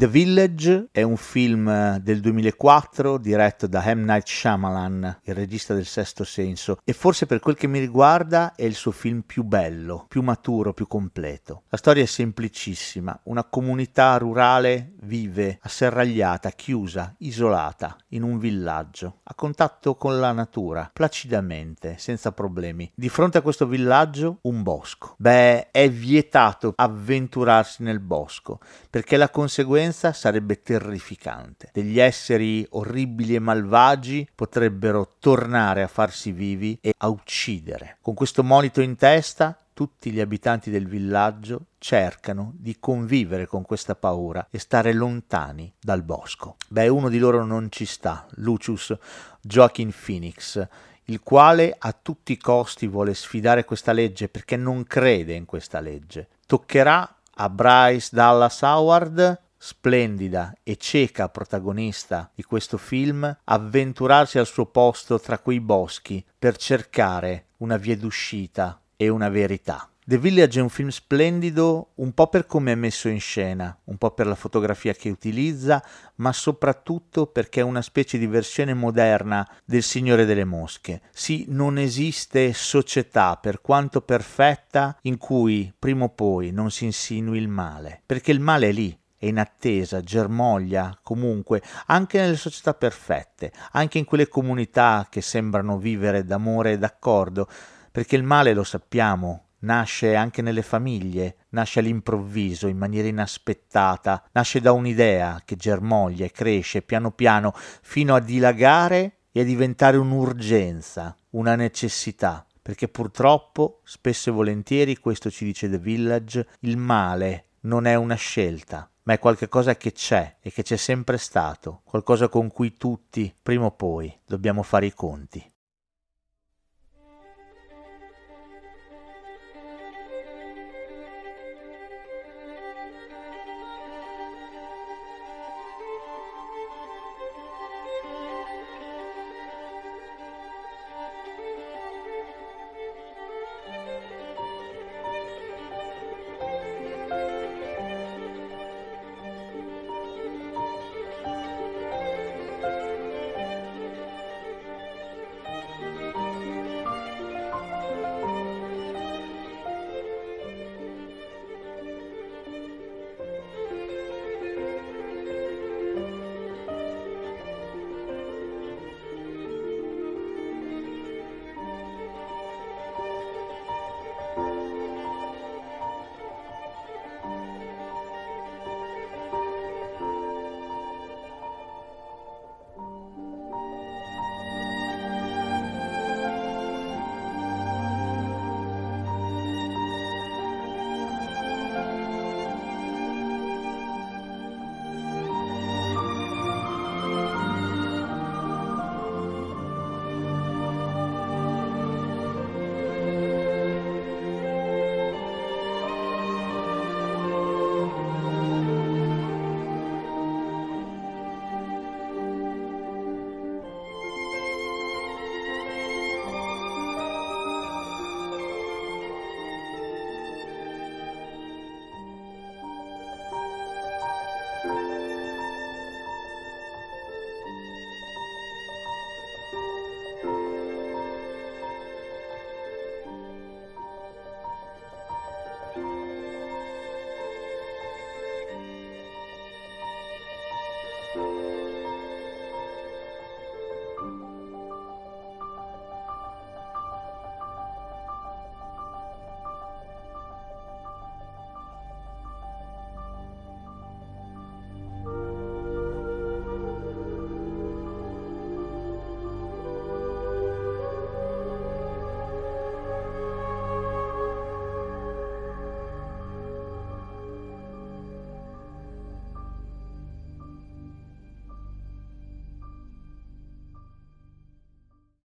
The Village è un film del 2004 diretto da M. Night Shyamalan, il regista del Sesto Senso, e forse per quel che mi riguarda è il suo film più bello, più maturo, più completo. La storia è semplicissima, una comunità rurale vive asserragliata, chiusa, isolata, in un villaggio, a contatto con la natura, placidamente, senza problemi. Di fronte a questo villaggio un bosco. Beh, è vietato avventurarsi nel bosco, perché la conseguenza conseguenza sarebbe terrificante. Degli esseri orribili e malvagi potrebbero tornare a farsi vivi e a uccidere. Con questo monito in testa, tutti gli abitanti del villaggio cercano di convivere con questa paura e stare lontani dal bosco. Beh, uno di loro non ci sta, Lucius Joaquin Phoenix, il quale a tutti i costi vuole sfidare questa legge perché non crede in questa legge. Toccherà a Bryce Dallas Howard splendida e cieca protagonista di questo film avventurarsi al suo posto tra quei boschi per cercare una via d'uscita e una verità. The Village è un film splendido un po' per come è messo in scena, un po' per la fotografia che utilizza, ma soprattutto perché è una specie di versione moderna del Signore delle Mosche. Sì, non esiste società, per quanto perfetta, in cui prima o poi non si insinui il male, perché il male è lì, è in attesa, germoglia comunque, anche nelle società perfette, anche in quelle comunità che sembrano vivere d'amore e d'accordo, perché il male, lo sappiamo, nasce anche nelle famiglie, nasce all'improvviso, in maniera inaspettata, nasce da un'idea che germoglia e cresce piano piano fino a dilagare e a diventare un'urgenza, una necessità. Perché purtroppo, spesso e volentieri, questo ci dice The Village, il male non è una scelta, ma è qualcosa che c'è e che c'è sempre stato, qualcosa con cui tutti, prima o poi, dobbiamo fare i conti.